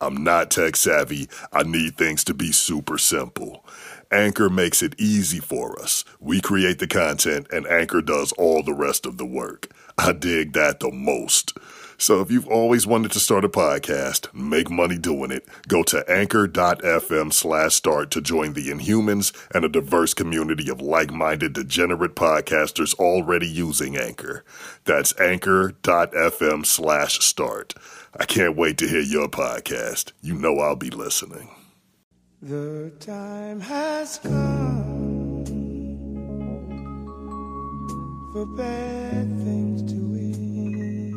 I'm not tech savvy. I need things to be super simple. Anchor makes it easy for us. We create the content and Anchor does all the rest of the work. I dig that the most. So if you've always wanted to start a podcast, make money doing it, go to anchor.fm slash start to join the Inhumans and a diverse community of like-minded degenerate podcasters already using Anchor. That's anchor.fm slash start. I can't wait to hear your podcast. You know I'll be listening. The time has come for bad things to end.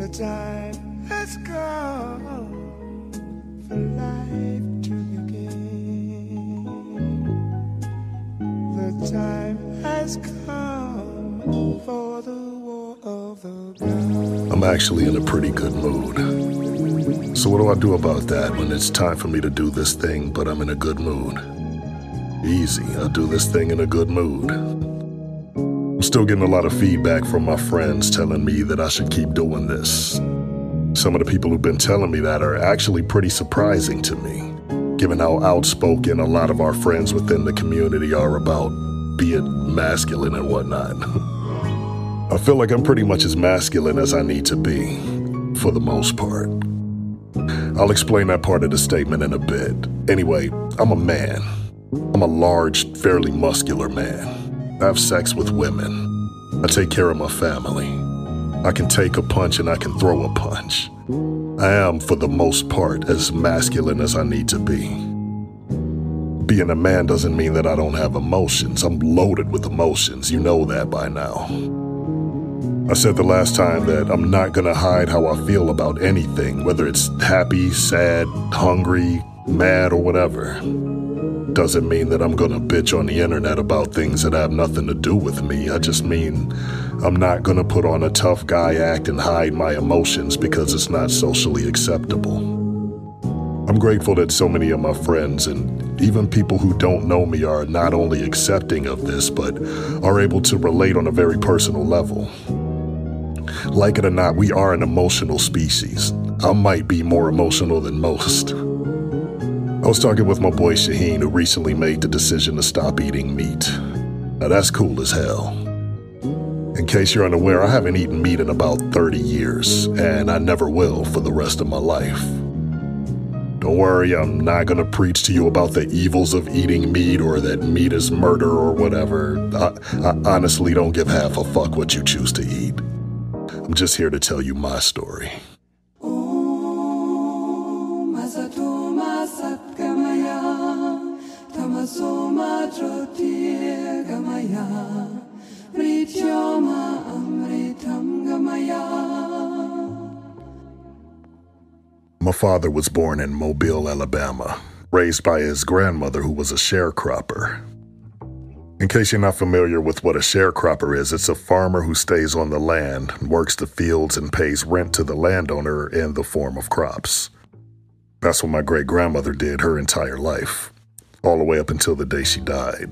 The time has come for life to begin. The time has come for the I'm actually in a pretty good mood. So, what do I do about that when it's time for me to do this thing, but I'm in a good mood? Easy, I'll do this thing in a good mood. I'm still getting a lot of feedback from my friends telling me that I should keep doing this. Some of the people who've been telling me that are actually pretty surprising to me, given how outspoken a lot of our friends within the community are about being masculine and whatnot. I feel like I'm pretty much as masculine as I need to be, for the most part. I'll explain that part of the statement in a bit. Anyway, I'm a man. I'm a large, fairly muscular man. I have sex with women. I take care of my family. I can take a punch and I can throw a punch. I am, for the most part, as masculine as I need to be. Being a man doesn't mean that I don't have emotions. I'm loaded with emotions. You know that by now. I said the last time that I'm not gonna hide how I feel about anything, whether it's happy, sad, hungry, mad, or whatever. Doesn't mean that I'm gonna bitch on the internet about things that have nothing to do with me. I just mean I'm not gonna put on a tough guy act and hide my emotions because it's not socially acceptable. I'm grateful that so many of my friends and even people who don't know me are not only accepting of this, but are able to relate on a very personal level. Like it or not, we are an emotional species. I might be more emotional than most. I was talking with my boy Shaheen, who recently made the decision to stop eating meat. Now, that's cool as hell. In case you're unaware, I haven't eaten meat in about 30 years, and I never will for the rest of my life. Don't worry, I'm not gonna preach to you about the evils of eating meat or that meat is murder or whatever. I, I honestly don't give half a fuck what you choose to eat. I'm just here to tell you my story. My father was born in Mobile, Alabama, raised by his grandmother, who was a sharecropper. In case you're not familiar with what a sharecropper is, it's a farmer who stays on the land, works the fields, and pays rent to the landowner in the form of crops. That's what my great grandmother did her entire life, all the way up until the day she died.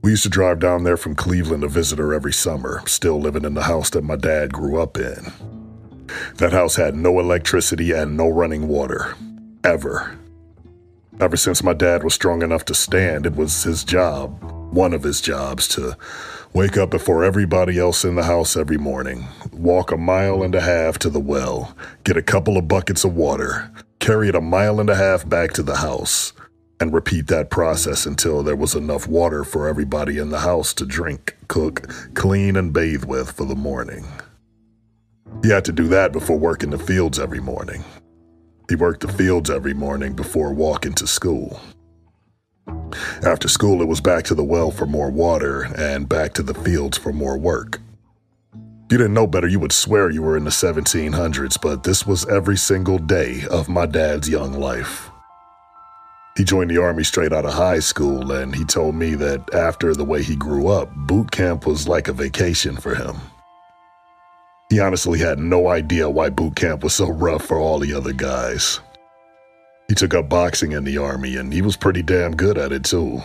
We used to drive down there from Cleveland to visit her every summer, still living in the house that my dad grew up in. That house had no electricity and no running water. Ever. Ever since my dad was strong enough to stand, it was his job, one of his jobs, to wake up before everybody else in the house every morning, walk a mile and a half to the well, get a couple of buckets of water, carry it a mile and a half back to the house, and repeat that process until there was enough water for everybody in the house to drink, cook, clean, and bathe with for the morning. He had to do that before working the fields every morning. He worked the fields every morning before walking to school. After school, it was back to the well for more water and back to the fields for more work. You didn't know better, you would swear you were in the 1700s, but this was every single day of my dad's young life. He joined the Army straight out of high school, and he told me that after the way he grew up, boot camp was like a vacation for him. He honestly had no idea why boot camp was so rough for all the other guys. He took up boxing in the Army, and he was pretty damn good at it, too.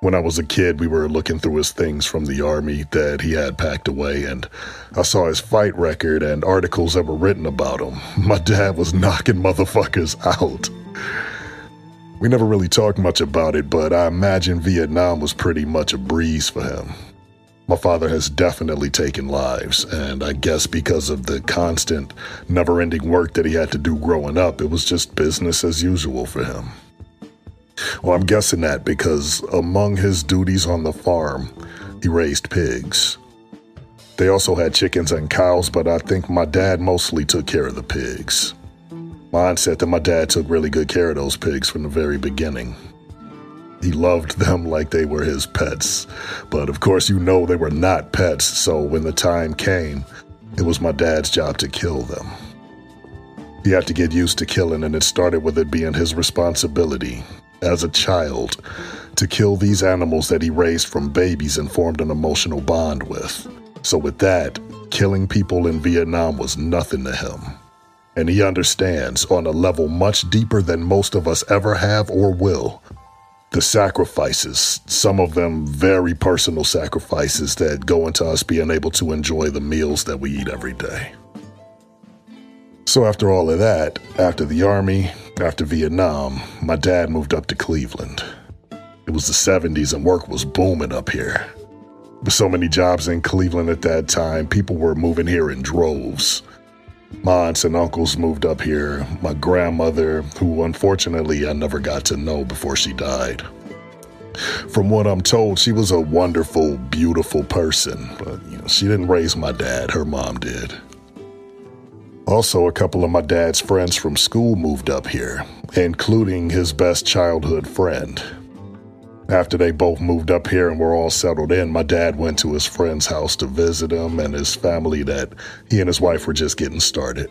When I was a kid, we were looking through his things from the Army that he had packed away, and I saw his fight record and articles that were written about him. My dad was knocking motherfuckers out. We never really talked much about it, but I imagine Vietnam was pretty much a breeze for him. My father has definitely taken lives, and I guess because of the constant, never ending work that he had to do growing up, it was just business as usual for him. Well, I'm guessing that because among his duties on the farm, he raised pigs. They also had chickens and cows, but I think my dad mostly took care of the pigs. Mine said that my dad took really good care of those pigs from the very beginning. He loved them like they were his pets. But of course, you know they were not pets, so when the time came, it was my dad's job to kill them. He had to get used to killing, and it started with it being his responsibility, as a child, to kill these animals that he raised from babies and formed an emotional bond with. So, with that, killing people in Vietnam was nothing to him and he understands on a level much deeper than most of us ever have or will. The sacrifices, some of them very personal sacrifices that go into us being able to enjoy the meals that we eat every day. So, after all of that, after the Army, after Vietnam, my dad moved up to Cleveland. It was the 70s and work was booming up here. With so many jobs in Cleveland at that time, people were moving here in droves. My aunts and uncles moved up here. My grandmother, who unfortunately I never got to know before she died. From what I'm told, she was a wonderful, beautiful person, but you know, she didn't raise my dad, her mom did. Also, a couple of my dad's friends from school moved up here, including his best childhood friend. After they both moved up here and were all settled in, my dad went to his friend's house to visit him and his family that he and his wife were just getting started.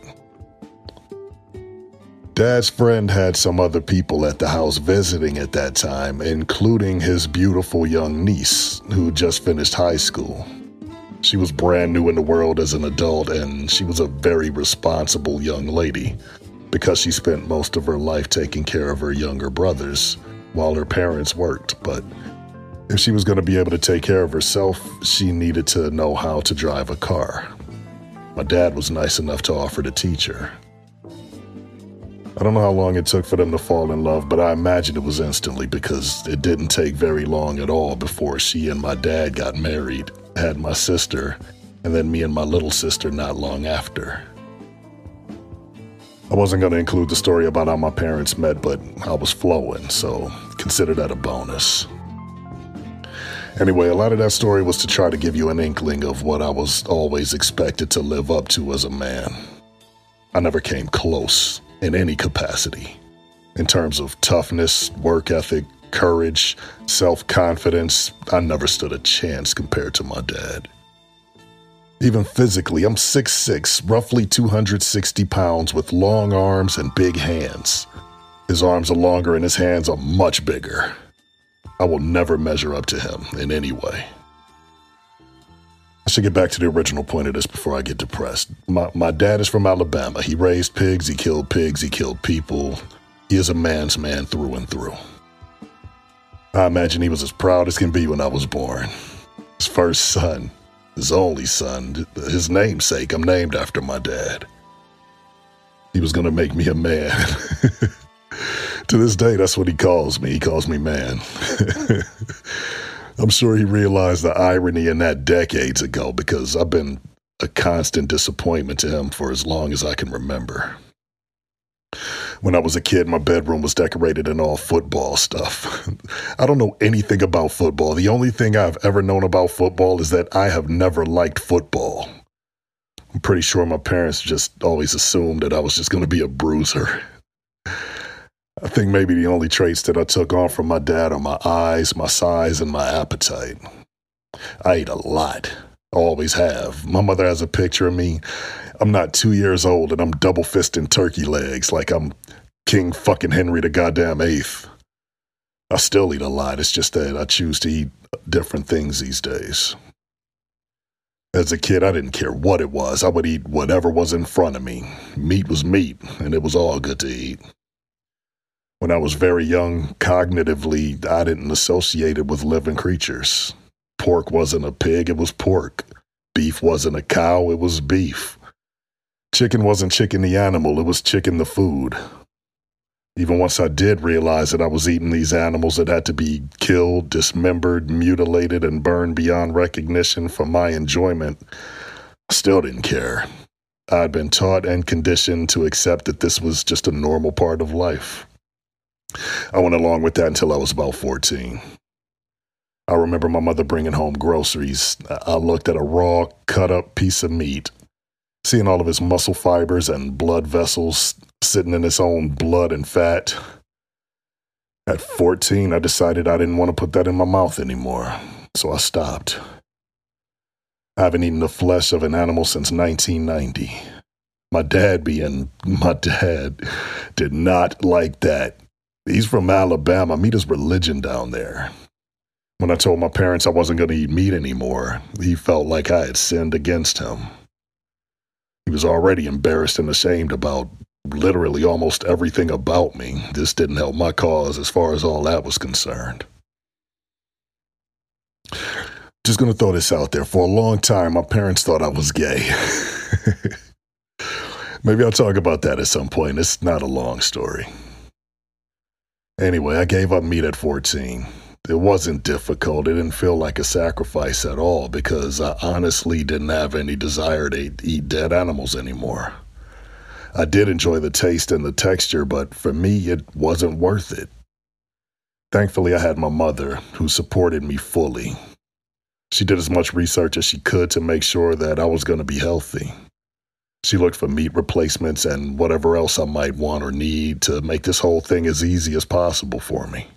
Dad's friend had some other people at the house visiting at that time, including his beautiful young niece, who just finished high school. She was brand new in the world as an adult, and she was a very responsible young lady because she spent most of her life taking care of her younger brothers while her parents worked, but if she was going to be able to take care of herself, she needed to know how to drive a car. My dad was nice enough to offer to teach her. I don't know how long it took for them to fall in love, but I imagine it was instantly because it didn't take very long at all before she and my dad got married, had my sister, and then me and my little sister not long after. I wasn't going to include the story about how my parents met, but I was flowing, so consider that a bonus. Anyway, a lot of that story was to try to give you an inkling of what I was always expected to live up to as a man. I never came close in any capacity. In terms of toughness, work ethic, courage, self confidence, I never stood a chance compared to my dad. Even physically, I'm 6'6, roughly 260 pounds, with long arms and big hands. His arms are longer and his hands are much bigger. I will never measure up to him in any way. I should get back to the original point of this before I get depressed. My, my dad is from Alabama. He raised pigs, he killed pigs, he killed people. He is a man's man through and through. I imagine he was as proud as can be when I was born. His first son, his only son, his namesake. I'm named after my dad. He was going to make me a man. to this day, that's what he calls me. He calls me man. I'm sure he realized the irony in that decades ago because I've been a constant disappointment to him for as long as I can remember. When I was a kid, my bedroom was decorated in all football stuff. I don't know anything about football. The only thing I've ever known about football is that I have never liked football. I'm pretty sure my parents just always assumed that I was just going to be a bruiser. I think maybe the only traits that I took on from my dad are my eyes, my size, and my appetite. I eat a lot. I Always have. My mother has a picture of me. I'm not two years old and I'm double fisting turkey legs like I'm King fucking Henry the goddamn eighth. I still eat a lot. It's just that I choose to eat different things these days. As a kid, I didn't care what it was. I would eat whatever was in front of me. Meat was meat, and it was all good to eat. When I was very young, cognitively, I didn't associate it with living creatures. Pork wasn't a pig, it was pork. Beef wasn't a cow, it was beef. Chicken wasn't chicken the animal, it was chicken the food. Even once I did realize that I was eating these animals that had to be killed, dismembered, mutilated, and burned beyond recognition for my enjoyment, I still didn't care. I'd been taught and conditioned to accept that this was just a normal part of life. I went along with that until I was about 14. I remember my mother bringing home groceries. I looked at a raw, cut up piece of meat, seeing all of its muscle fibers and blood vessels sitting in its own blood and fat. At 14, I decided I didn't want to put that in my mouth anymore, so I stopped. I haven't eaten the flesh of an animal since 1990. My dad, being my dad, did not like that. He's from Alabama. Meat is religion down there. When I told my parents I wasn't going to eat meat anymore, he felt like I had sinned against him. He was already embarrassed and ashamed about literally almost everything about me. This didn't help my cause as far as all that was concerned. Just gonna throw this out there. For a long time, my parents thought I was gay. Maybe I'll talk about that at some point. It's not a long story. Anyway, I gave up meat at 14. It wasn't difficult. It didn't feel like a sacrifice at all because I honestly didn't have any desire to eat dead animals anymore. I did enjoy the taste and the texture, but for me, it wasn't worth it. Thankfully, I had my mother, who supported me fully. She did as much research as she could to make sure that I was going to be healthy. She looked for meat replacements and whatever else I might want or need to make this whole thing as easy as possible for me.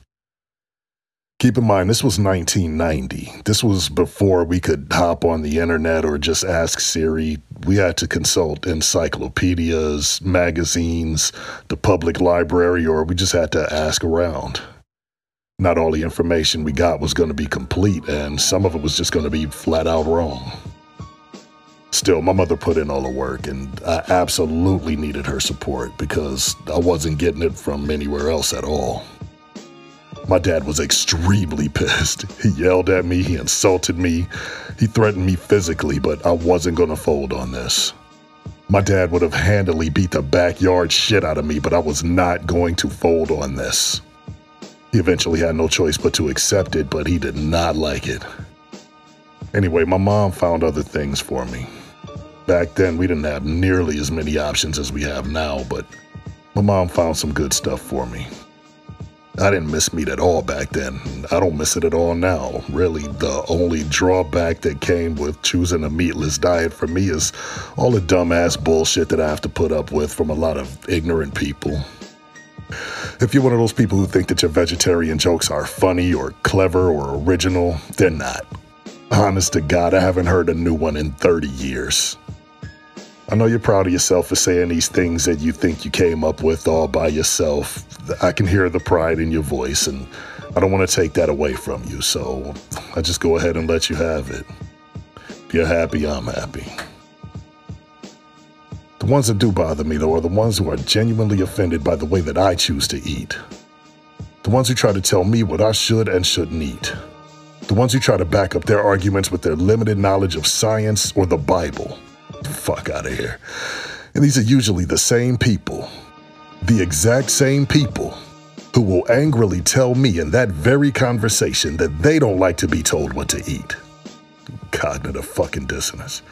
Keep in mind, this was 1990. This was before we could hop on the internet or just ask Siri. We had to consult encyclopedias, magazines, the public library, or we just had to ask around. Not all the information we got was going to be complete, and some of it was just going to be flat out wrong. Still, my mother put in all the work, and I absolutely needed her support because I wasn't getting it from anywhere else at all. My dad was extremely pissed. He yelled at me, he insulted me, he threatened me physically, but I wasn't gonna fold on this. My dad would have handily beat the backyard shit out of me, but I was not going to fold on this. He eventually had no choice but to accept it, but he did not like it. Anyway, my mom found other things for me. Back then, we didn't have nearly as many options as we have now, but my mom found some good stuff for me. I didn't miss meat at all back then. I don't miss it at all now. Really, the only drawback that came with choosing a meatless diet for me is all the dumbass bullshit that I have to put up with from a lot of ignorant people. If you're one of those people who think that your vegetarian jokes are funny or clever or original, they're not. Honest to God, I haven't heard a new one in 30 years. I know you're proud of yourself for saying these things that you think you came up with all by yourself. I can hear the pride in your voice, and I don't want to take that away from you, so I just go ahead and let you have it. If you're happy, I'm happy. The ones that do bother me, though, are the ones who are genuinely offended by the way that I choose to eat. The ones who try to tell me what I should and shouldn't eat. The ones who try to back up their arguments with their limited knowledge of science or the Bible fuck out of here. And these are usually the same people, the exact same people, who will angrily tell me in that very conversation that they don't like to be told what to eat. Cognitive fucking dissonance.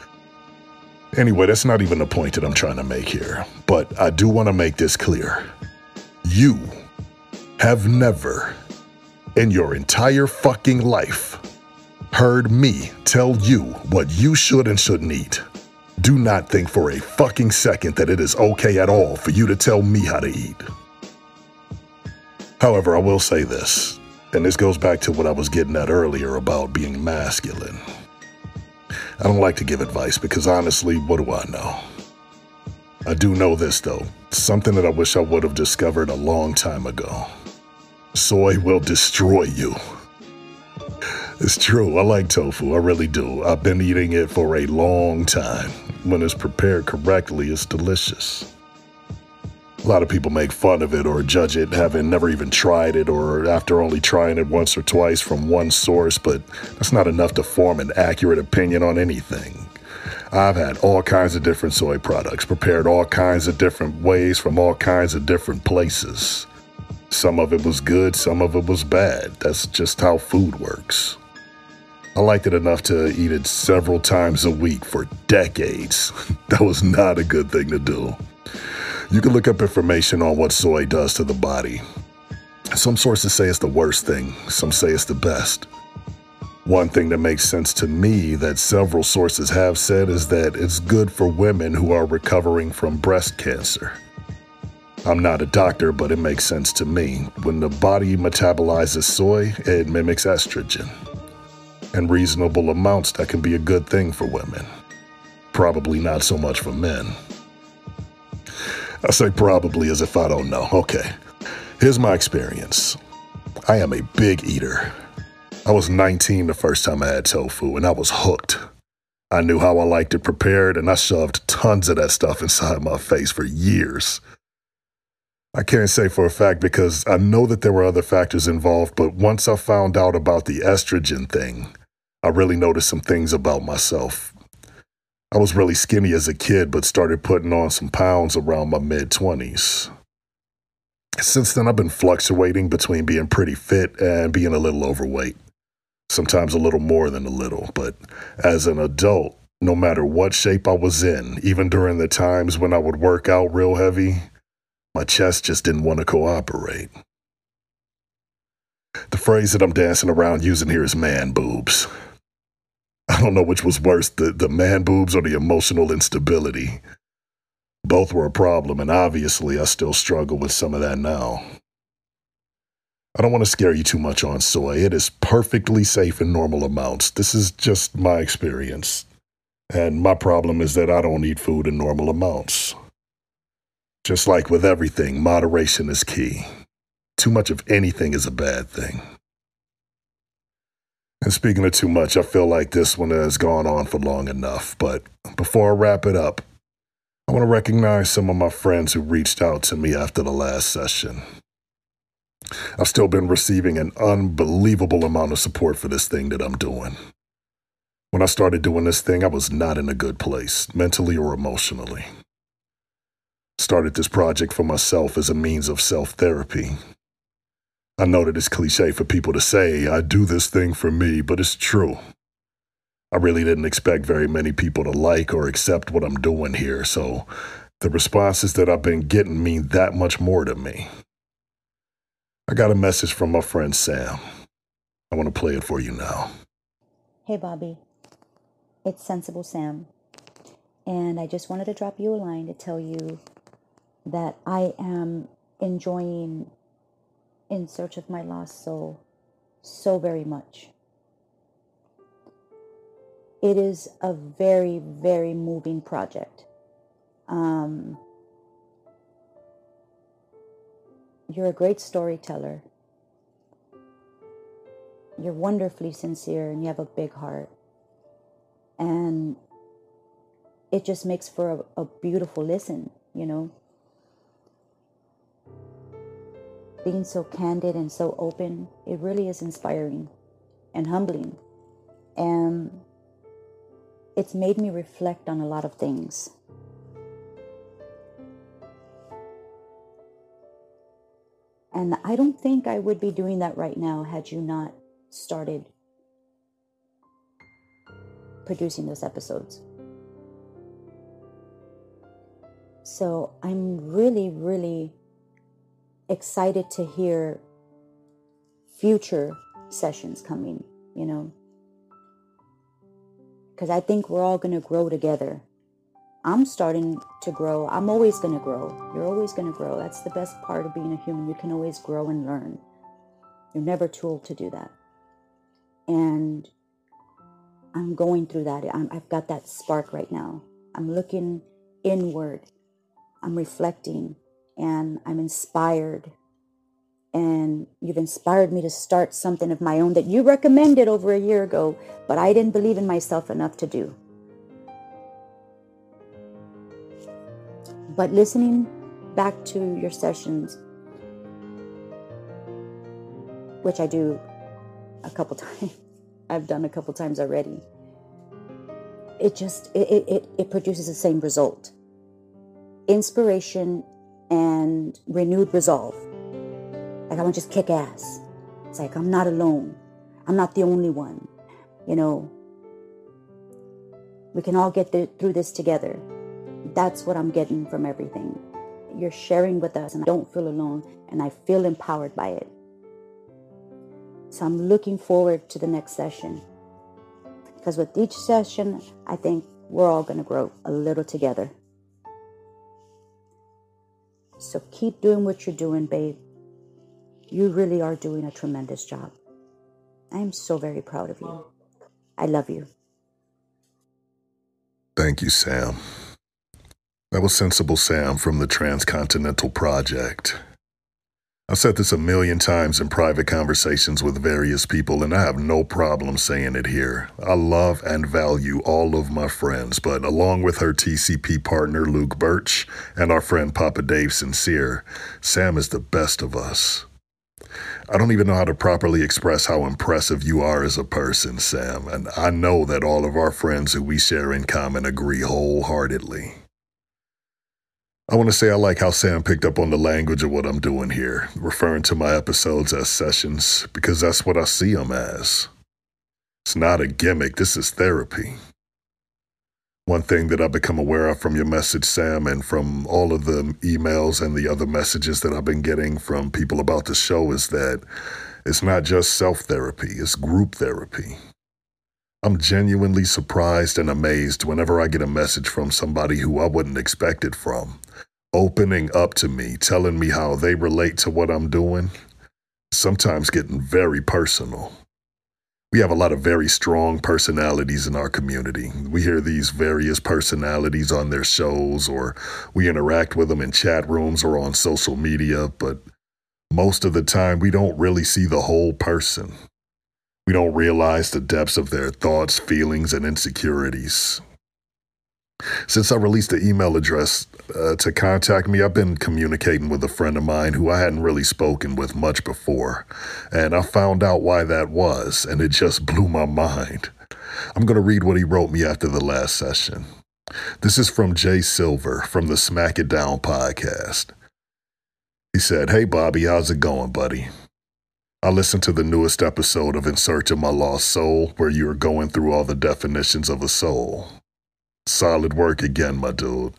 Anyway, that's not even the point that I'm trying to make here, but I do want to make this clear. You have never, in your entire fucking life, heard me tell you what you should and shouldn't eat. Do not think for a fucking second that it is okay at all for you to tell me how to eat. However, I will say this, and this goes back to what I was getting at earlier about being masculine. I don't like to give advice because honestly, what do I know? I do know this though, something that I wish I would have discovered a long time ago. Soy will destroy you. It's true, I like tofu, I really do. I've been eating it for a long time. When it's prepared correctly, it's delicious. A lot of people make fun of it or judge it having never even tried it or after only trying it once or twice from one source, but that's not enough to form an accurate opinion on anything. I've had all kinds of different soy products, prepared all kinds of different ways from all kinds of different places. Some of it was good, some of it was bad. That's just how food works. I liked it enough to eat it several times a week for decades. that was not a good thing to do. You can look up information on what soy does to the body. Some sources say it's the worst thing, some say it's the best. One thing that makes sense to me that several sources have said is that it's good for women who are recovering from breast cancer. I'm not a doctor, but it makes sense to me. When the body metabolizes soy, it mimics estrogen. In reasonable amounts, that can be a good thing for women. Probably not so much for men. I say probably as if I don't know. Okay. Here's my experience I am a big eater. I was 19 the first time I had tofu, and I was hooked. I knew how I liked it prepared, and I shoved tons of that stuff inside my face for years. I can't say for a fact because I know that there were other factors involved, but once I found out about the estrogen thing, I really noticed some things about myself. I was really skinny as a kid, but started putting on some pounds around my mid 20s. Since then, I've been fluctuating between being pretty fit and being a little overweight. Sometimes a little more than a little, but as an adult, no matter what shape I was in, even during the times when I would work out real heavy, my chest just didn't want to cooperate. The phrase that I'm dancing around using here is man boobs. I don't know which was worse, the, the man boobs or the emotional instability. Both were a problem, and obviously I still struggle with some of that now. I don't want to scare you too much on soy. It is perfectly safe in normal amounts. This is just my experience. And my problem is that I don't eat food in normal amounts. Just like with everything, moderation is key. Too much of anything is a bad thing. And speaking of too much, I feel like this one has gone on for long enough. But before I wrap it up, I want to recognize some of my friends who reached out to me after the last session. I've still been receiving an unbelievable amount of support for this thing that I'm doing. When I started doing this thing, I was not in a good place, mentally or emotionally. Started this project for myself as a means of self therapy, I know that it's cliche for people to say, I do this thing for me, but it's true. I really didn't expect very many people to like or accept what I'm doing here, so the responses that I've been getting mean that much more to me. I got a message from my friend Sam. I want to play it for you now. Hey, Bobby. It's Sensible Sam. And I just wanted to drop you a line to tell you that I am enjoying in search of my lost soul so very much. It is a very, very moving project. Um, you're a great storyteller. You're wonderfully sincere and you have a big heart. And it just makes for a, a beautiful listen, you know. Being so candid and so open, it really is inspiring and humbling. And it's made me reflect on a lot of things. And I don't think I would be doing that right now had you not started producing those episodes. So I'm really, really excited to hear future sessions coming, you know, because I think we're all going to grow together. I'm starting to grow. I'm always going to grow. You're always going to grow. That's the best part of being a human. You can always grow and learn. You're never too old to do that. And I'm going through that. i have got that spark right now. I'm looking inward. I'm reflecting and I'm inspired. And you've inspired me to start something of my own that you recommended over a year ago, but I didn't believe in myself enough to do. But listening back to your sessions, which I do a couple times, I've done a couple times already, it just it, it, it produces the same result inspiration and renewed resolve. Like I want to just kick ass. It's like I'm not alone. I'm not the only one. You know, we can all get through this together. That's what I'm getting from everything. You're sharing with us, and I don't feel alone, and I feel empowered by it. So I'm looking forward to the next session. Because with each session, I think we're all going to grow a little together. So keep doing what you're doing, babe. You really are doing a tremendous job. I am so very proud of you. I love you. Thank you, Sam. That was Sensible Sam from the Transcontinental Project. I've said this a million times in private conversations with various people, and I have no problem saying it here. I love and value all of my friends, but along with her TCP partner Luke Birch and our friend Papa Dave Sincere, Sam is the best of us. I don't even know how to properly express how impressive you are as a person, Sam, and I know that all of our friends who we share in common agree wholeheartedly. I want to say I like how Sam picked up on the language of what I'm doing here, referring to my episodes as sessions, because that's what I see them as. It's not a gimmick, this is therapy. One thing that I've become aware of from your message, Sam, and from all of the emails and the other messages that I've been getting from people about the show is that it's not just self therapy, it's group therapy. I'm genuinely surprised and amazed whenever I get a message from somebody who I wouldn't expect it from, opening up to me, telling me how they relate to what I'm doing, sometimes getting very personal. We have a lot of very strong personalities in our community. We hear these various personalities on their shows, or we interact with them in chat rooms or on social media, but most of the time we don't really see the whole person. We don't realize the depths of their thoughts, feelings, and insecurities. Since I released the email address uh, to contact me, I've been communicating with a friend of mine who I hadn't really spoken with much before. And I found out why that was, and it just blew my mind. I'm going to read what he wrote me after the last session. This is from Jay Silver from the Smack It Down podcast. He said, Hey, Bobby, how's it going, buddy? I listened to the newest episode of In Search of My Lost Soul, where you are going through all the definitions of a soul. Solid work again, my dude.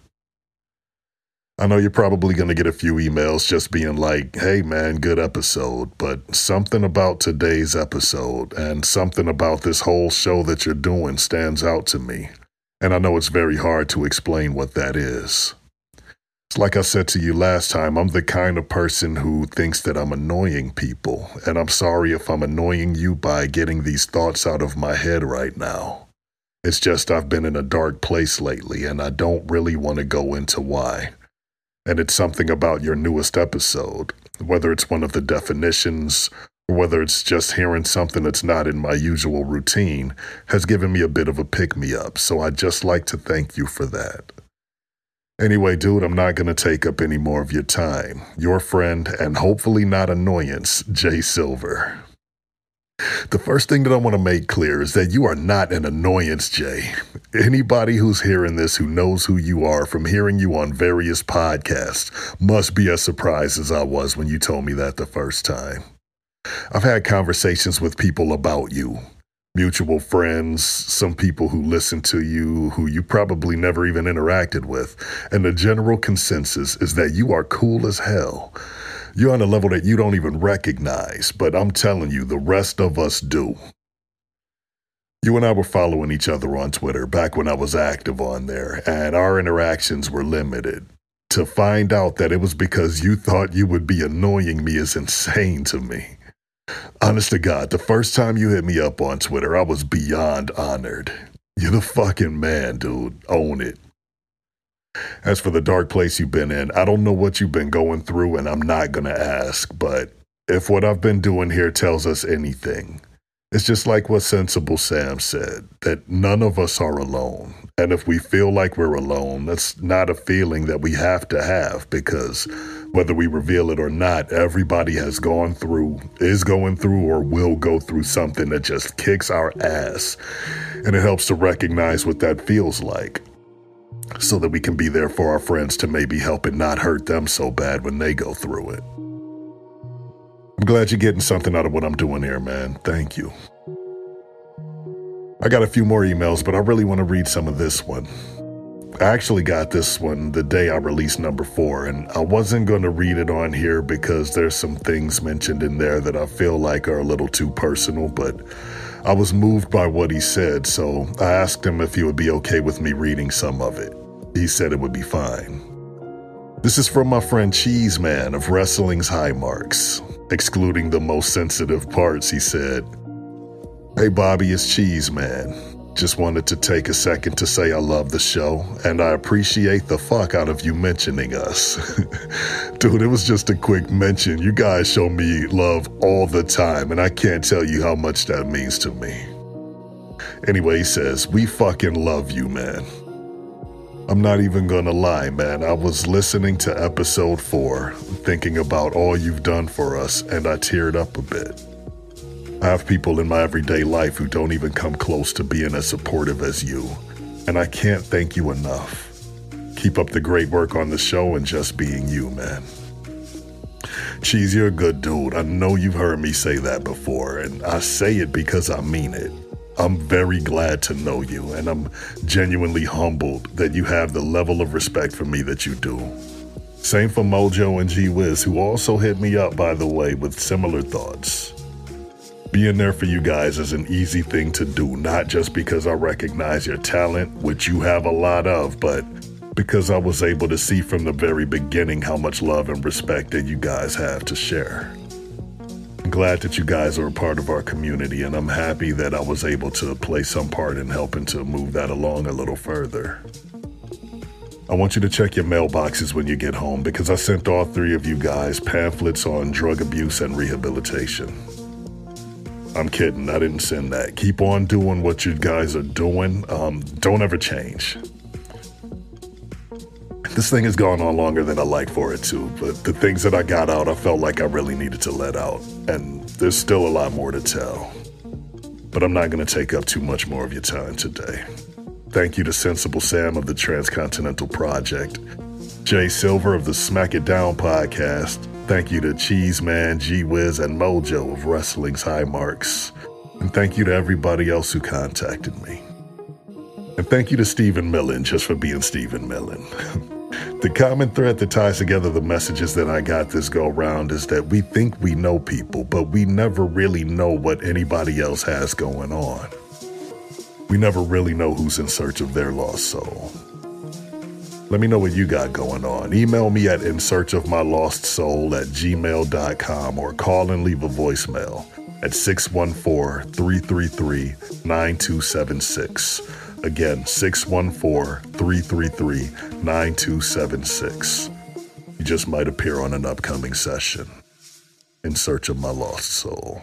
I know you're probably going to get a few emails just being like, hey man, good episode, but something about today's episode and something about this whole show that you're doing stands out to me. And I know it's very hard to explain what that is. It's like I said to you last time, I'm the kind of person who thinks that I'm annoying people, and I'm sorry if I'm annoying you by getting these thoughts out of my head right now. It's just I've been in a dark place lately, and I don't really want to go into why. And it's something about your newest episode, whether it's one of the definitions or whether it's just hearing something that's not in my usual routine, has given me a bit of a pick me up. So I'd just like to thank you for that. Anyway, dude, I'm not going to take up any more of your time. Your friend, and hopefully not annoyance, Jay Silver. The first thing that I want to make clear is that you are not an annoyance, Jay. Anybody who's hearing this who knows who you are from hearing you on various podcasts must be as surprised as I was when you told me that the first time. I've had conversations with people about you, mutual friends, some people who listen to you who you probably never even interacted with, and the general consensus is that you are cool as hell. You're on a level that you don't even recognize, but I'm telling you, the rest of us do. You and I were following each other on Twitter back when I was active on there, and our interactions were limited. To find out that it was because you thought you would be annoying me is insane to me. Honest to God, the first time you hit me up on Twitter, I was beyond honored. You're the fucking man, dude. Own it. As for the dark place you've been in, I don't know what you've been going through, and I'm not gonna ask, but if what I've been doing here tells us anything, it's just like what Sensible Sam said that none of us are alone. And if we feel like we're alone, that's not a feeling that we have to have because whether we reveal it or not, everybody has gone through, is going through, or will go through something that just kicks our ass. And it helps to recognize what that feels like so that we can be there for our friends to maybe help and not hurt them so bad when they go through it. I'm glad you're getting something out of what I'm doing here, man. Thank you. I got a few more emails, but I really want to read some of this one. I actually got this one the day I released number four, and I wasn't going to read it on here because there's some things mentioned in there that I feel like are a little too personal, but I was moved by what he said, so I asked him if he would be okay with me reading some of it. He said it would be fine. This is from my friend Cheeseman of Wrestling's High Marks. Excluding the most sensitive parts, he said, Hey Bobby, it's Cheeseman. Just wanted to take a second to say I love the show, and I appreciate the fuck out of you mentioning us. Dude, it was just a quick mention. You guys show me love all the time, and I can't tell you how much that means to me. Anyway, he says, We fucking love you, man. I'm not even gonna lie, man. I was listening to episode four, thinking about all you've done for us, and I teared up a bit. I have people in my everyday life who don't even come close to being as supportive as you, and I can't thank you enough. Keep up the great work on the show and just being you, man. Cheese, you're a good dude. I know you've heard me say that before, and I say it because I mean it. I'm very glad to know you, and I'm genuinely humbled that you have the level of respect for me that you do. Same for Mojo and G Wiz, who also hit me up, by the way, with similar thoughts. Being there for you guys is an easy thing to do, not just because I recognize your talent, which you have a lot of, but because I was able to see from the very beginning how much love and respect that you guys have to share. I'm glad that you guys are a part of our community, and I'm happy that I was able to play some part in helping to move that along a little further. I want you to check your mailboxes when you get home because I sent all three of you guys pamphlets on drug abuse and rehabilitation. I'm kidding, I didn't send that. Keep on doing what you guys are doing. Um, don't ever change. This thing has gone on longer than I like for it to, but the things that I got out, I felt like I really needed to let out. And there's still a lot more to tell. But I'm not going to take up too much more of your time today. Thank you to Sensible Sam of the Transcontinental Project, Jay Silver of the Smack It Down podcast. Thank you to Cheeseman, G Wiz, and Mojo of Wrestling's High Marks. And thank you to everybody else who contacted me. And thank you to Stephen Millen just for being Stephen Millen. The common thread that ties together the messages that I got this go round is that we think we know people, but we never really know what anybody else has going on. We never really know who's in search of their lost soul. Let me know what you got going on. Email me at in search of my lost soul at gmail.com or call and leave a voicemail at 614 333 9276. Again, 614 333 9276. You just might appear on an upcoming session in search of my lost soul.